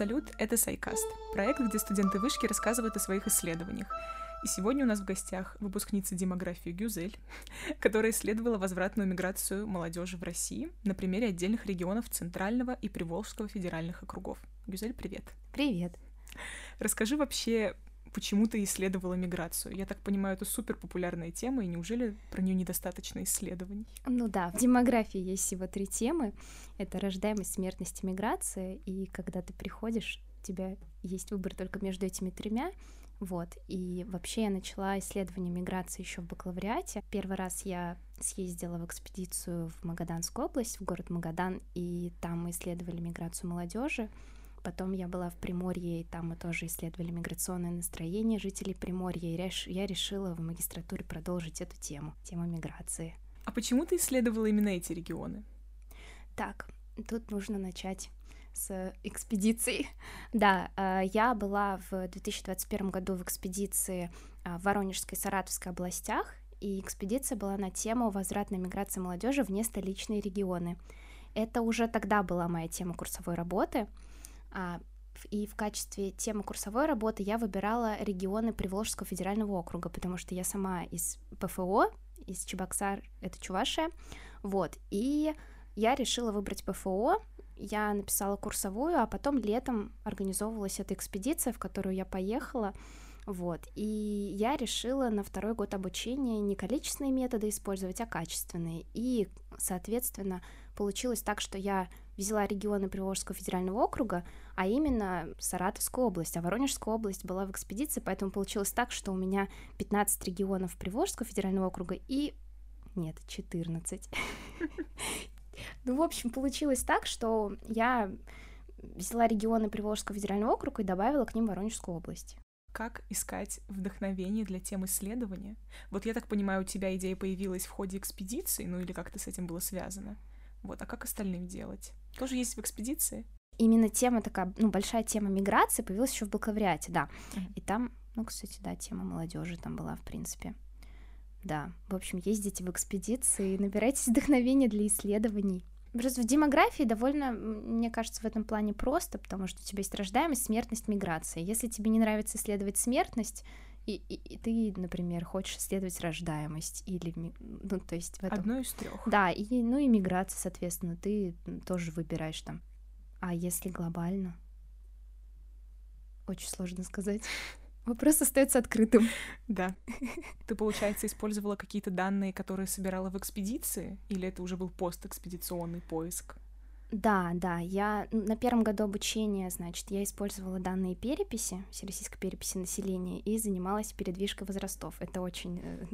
Салют, это Сайкаст, проект, где студенты вышки рассказывают о своих исследованиях. И сегодня у нас в гостях выпускница демографии Гюзель, которая исследовала возвратную миграцию молодежи в России на примере отдельных регионов Центрального и Приволжского федеральных округов. Гюзель, привет. Привет. Расскажи вообще, почему ты исследовала миграцию? Я так понимаю, это супер популярная тема, и неужели про нее недостаточно исследований? Ну да, в демографии есть всего три темы. Это рождаемость, смертность и миграция. И когда ты приходишь, у тебя есть выбор только между этими тремя. Вот. И вообще я начала исследование миграции еще в бакалавриате. Первый раз я съездила в экспедицию в Магаданскую область, в город Магадан, и там мы исследовали миграцию молодежи. Потом я была в Приморье, и там мы тоже исследовали миграционное настроение жителей Приморья, и я решила в магистратуре продолжить эту тему, тему миграции. А почему ты исследовала именно эти регионы? Так, тут нужно начать с экспедицией. Да, э, я была в 2021 году в экспедиции э, в Воронежской и Саратовской областях, и экспедиция была на тему возвратной миграции молодежи в нестоличные регионы. Это уже тогда была моя тема курсовой работы — и в качестве темы курсовой работы я выбирала регионы Приволжского федерального округа, потому что я сама из ПФО, из Чебоксар, это Чувашия, вот, и я решила выбрать ПФО, я написала курсовую, а потом летом организовывалась эта экспедиция, в которую я поехала, вот, и я решила на второй год обучения не количественные методы использовать, а качественные, и, соответственно, получилось так, что я взяла регионы Приволжского федерального округа, а именно Саратовскую область, а Воронежская область была в экспедиции, поэтому получилось так, что у меня 15 регионов Приволжского федерального округа и... Нет, 14. Ну, в общем, получилось так, что я взяла регионы Приволжского федерального округа и добавила к ним Воронежскую область. Как искать вдохновение для тем исследования? Вот я так понимаю, у тебя идея появилась в ходе экспедиции, ну или как-то с этим было связано? Вот, а как остальным делать? Тоже есть в экспедиции? Именно тема такая, ну, большая тема миграции появилась еще в бакалавриате, да. Mm-hmm. И там, ну, кстати, да, тема молодежи там была, в принципе. Да, в общем, ездите в экспедиции, набирайтесь вдохновения для исследований. Просто в демографии довольно, мне кажется, в этом плане просто, потому что у тебя есть рождаемость, смертность, миграция. Если тебе не нравится исследовать смертность, и, и, и ты, например, хочешь исследовать рождаемость или, ну, то есть в этом... Одно из трех. Да, и, ну и миграция, соответственно, ты тоже выбираешь там. А если глобально? Очень сложно сказать. Вопрос остается открытым. Да. Ты, получается, использовала какие-то данные, которые собирала в экспедиции, или это уже был постэкспедиционный поиск? Да, да, я на первом году обучения, значит, я использовала данные переписи, всероссийской переписи населения, и занималась передвижкой возрастов. Это очень, э,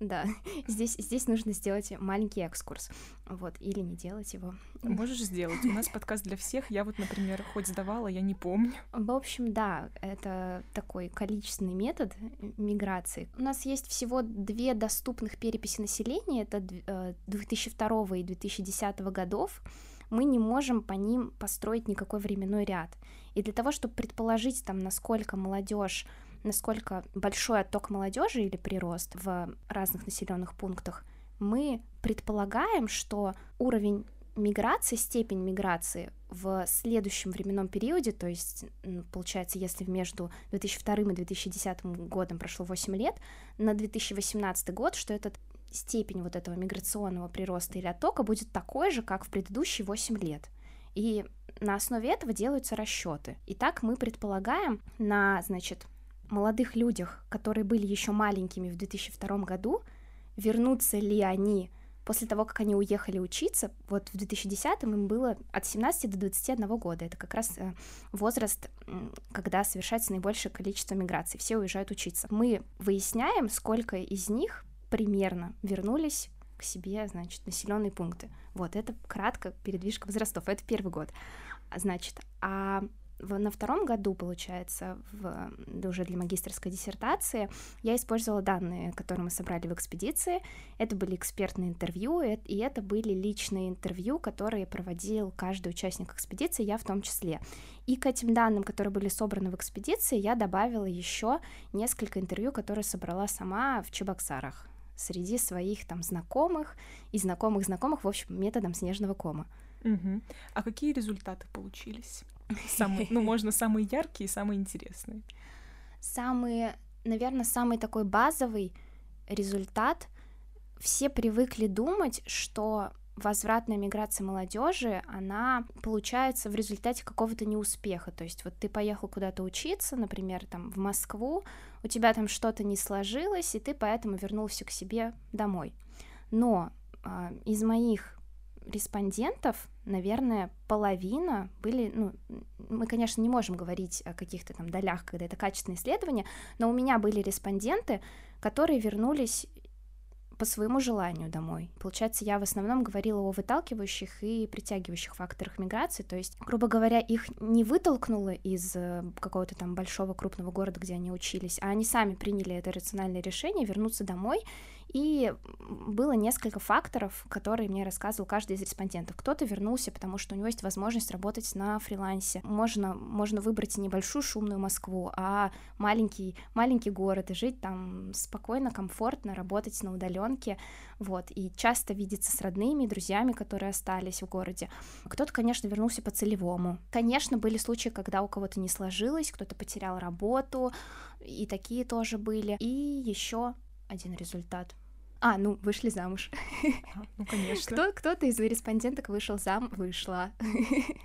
да, здесь, здесь нужно сделать маленький экскурс, вот, или не делать его. Можешь сделать, у нас подкаст для всех, я вот, например, хоть сдавала, я не помню. В общем, да, это такой количественный метод миграции. У нас есть всего две доступных переписи населения, это 2002 э, и 2010 годов, мы не можем по ним построить никакой временной ряд. И для того, чтобы предположить, там, насколько молодежь насколько большой отток молодежи или прирост в разных населенных пунктах, мы предполагаем, что уровень миграции, степень миграции в следующем временном периоде, то есть, получается, если между 2002 и 2010 годом прошло 8 лет, на 2018 год, что этот степень вот этого миграционного прироста или оттока будет такой же, как в предыдущие 8 лет. И на основе этого делаются расчеты. Итак, мы предполагаем на, значит, молодых людях, которые были еще маленькими в 2002 году, вернутся ли они после того, как они уехали учиться, вот в 2010 им было от 17 до 21 года. Это как раз э, возраст, когда совершается наибольшее количество миграций. Все уезжают учиться. Мы выясняем, сколько из них примерно вернулись к себе, значит, населенные пункты. Вот, это кратко передвижка возрастов, это первый год. Значит, а на втором году, получается, в, уже для магистрской диссертации, я использовала данные, которые мы собрали в экспедиции. Это были экспертные интервью, и это были личные интервью, которые проводил каждый участник экспедиции, я в том числе. И к этим данным, которые были собраны в экспедиции, я добавила еще несколько интервью, которые собрала сама в Чебоксарах среди своих там знакомых и знакомых знакомых, в общем, методом снежного кома. Угу. А какие результаты получились? Самые, ну, можно самые яркие и самые интересные. Самые, наверное, самый такой базовый результат. Все привыкли думать, что возвратная миграция молодежи, она получается в результате какого-то неуспеха. То есть вот ты поехал куда-то учиться, например, там в Москву, у тебя там что-то не сложилось, и ты поэтому вернулся к себе домой. Но э, из моих респондентов, наверное, половина были, ну, мы, конечно, не можем говорить о каких-то там долях, когда это качественное исследование, но у меня были респонденты, которые вернулись по своему желанию домой. Получается, я в основном говорила о выталкивающих и притягивающих факторах миграции, то есть, грубо говоря, их не вытолкнуло из э, какого-то там большого крупного города, где они учились, а они сами приняли это рациональное решение вернуться домой и было несколько факторов, которые мне рассказывал каждый из респондентов. Кто-то вернулся, потому что у него есть возможность работать на фрилансе. Можно, можно выбрать не большую шумную Москву, а маленький, маленький город и жить там спокойно, комфортно, работать на удаленке. Вот, и часто видеться с родными, друзьями, которые остались в городе. Кто-то, конечно, вернулся по целевому. Конечно, были случаи, когда у кого-то не сложилось, кто-то потерял работу, и такие тоже были. И еще один результат. А, ну, вышли замуж. А, ну, конечно. Кто, кто-то из респонденток вышел зам, вышла.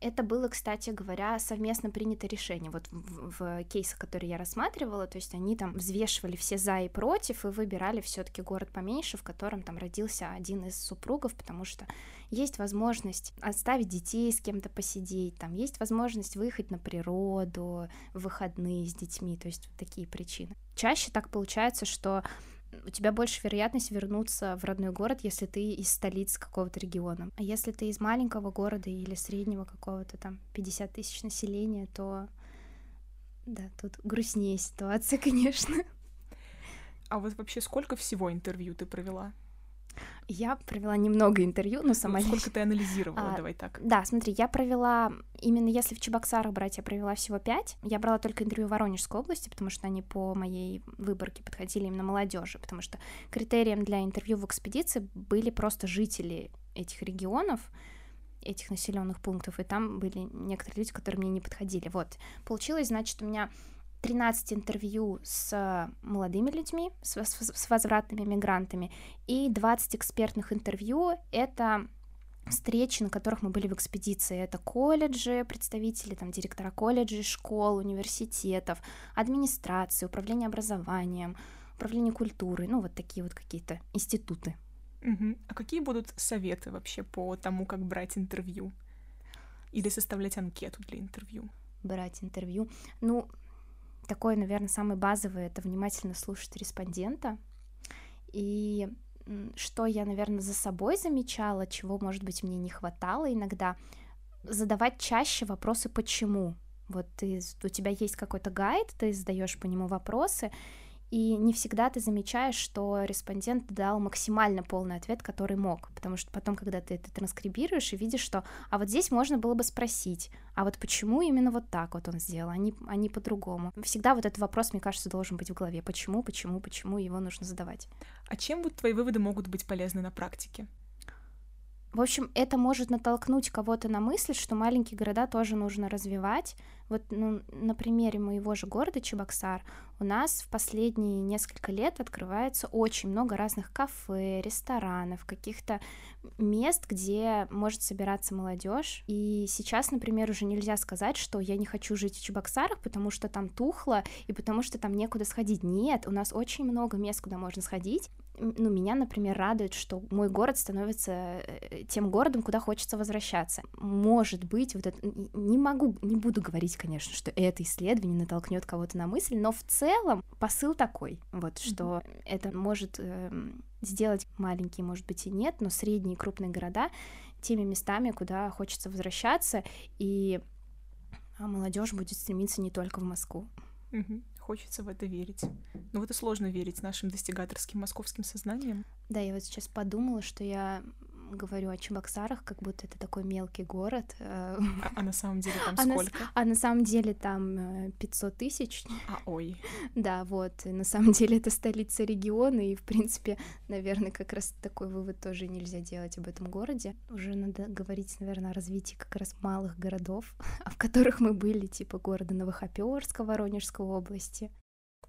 Это было, кстати говоря, совместно принято решение. Вот в, в кейсах, которые я рассматривала, то есть они там взвешивали все за и против и выбирали все таки город поменьше, в котором там родился один из супругов, потому что есть возможность оставить детей с кем-то посидеть, там есть возможность выехать на природу, в выходные с детьми, то есть вот такие причины. Чаще так получается, что у тебя больше вероятность вернуться в родной город, если ты из столицы какого-то региона. А если ты из маленького города или среднего какого-то там 50 тысяч населения, то да, тут грустнее ситуация, конечно. А вот вообще сколько всего интервью ты провела? Я провела немного интервью, но сама... Ну, сколько ты анализировала, а, давай так. Да, смотри, я провела, именно если в Чебоксарах брать, я провела всего пять. Я брала только интервью в Воронежской области, потому что они по моей выборке подходили именно молодежи, потому что критерием для интервью в экспедиции были просто жители этих регионов, этих населенных пунктов, и там были некоторые люди, которые мне не подходили. Вот, получилось, значит, у меня 13 интервью с молодыми людьми, с, с, с возвратными мигрантами, и 20 экспертных интервью — это встречи, на которых мы были в экспедиции. Это колледжи, представители, там, директора колледжей, школ, университетов, администрации, управление образованием, управление культурой, ну, вот такие вот какие-то институты. Угу. А какие будут советы вообще по тому, как брать интервью? Или составлять анкету для интервью? Брать интервью. Ну, такое, наверное, самое базовое — это внимательно слушать респондента. И что я, наверное, за собой замечала, чего, может быть, мне не хватало иногда, задавать чаще вопросы «почему?». Вот ты, у тебя есть какой-то гайд, ты задаешь по нему вопросы, и не всегда ты замечаешь, что респондент дал максимально полный ответ, который мог, потому что потом, когда ты это транскрибируешь и видишь, что а вот здесь можно было бы спросить, а вот почему именно вот так вот он сделал, а не, а не по-другому. Всегда вот этот вопрос, мне кажется, должен быть в голове. Почему, почему, почему его нужно задавать. А чем вот твои выводы могут быть полезны на практике? В общем, это может натолкнуть кого-то на мысль, что маленькие города тоже нужно развивать. Вот ну, на примере моего же города Чебоксар у нас в последние несколько лет открывается очень много разных кафе, ресторанов, каких-то мест, где может собираться молодежь. И сейчас, например, уже нельзя сказать, что я не хочу жить в Чебоксарах, потому что там тухло и потому что там некуда сходить. Нет, у нас очень много мест, куда можно сходить ну, меня, например, радует, что мой город становится э, тем городом, куда хочется возвращаться. Может быть, вот это... Не могу, не буду говорить, конечно, что это исследование натолкнет кого-то на мысль, но в целом посыл такой, вот, что mm-hmm. это может э, сделать маленькие, может быть, и нет, но средние и крупные города теми местами, куда хочется возвращаться, и а молодежь будет стремиться не только в Москву. Mm-hmm. Хочется в это верить. Но в это сложно верить нашим достигаторским московским сознанием. Да, я вот сейчас подумала, что я говорю о Чебоксарах, как будто это такой мелкий город. А, а на самом деле там а сколько? На, а на самом деле там 500 тысяч. А, ой. Да, вот. И на самом деле это столица региона, и, в принципе, наверное, как раз такой вывод тоже нельзя делать об этом городе. Уже надо говорить, наверное, о развитии как раз малых городов, в которых мы были, типа города Новохоперска, Воронежской области.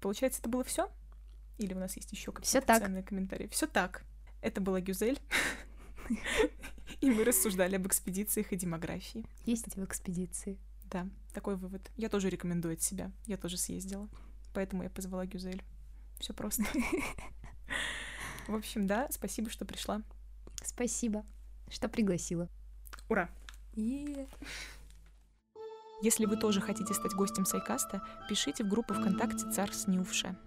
Получается, это было все? Или у нас есть еще какие-то официальные комментарии? Все так. Это была Гюзель. И мы рассуждали об экспедициях и демографии. Есть в экспедиции. Да, такой вывод. Я тоже рекомендую от себя. Я тоже съездила. Поэтому я позвала Гюзель. Все просто. В общем, да, спасибо, что пришла. Спасибо, что пригласила. Ура! Если вы тоже хотите стать гостем Сайкаста, пишите в группу ВКонтакте «Царь снювша».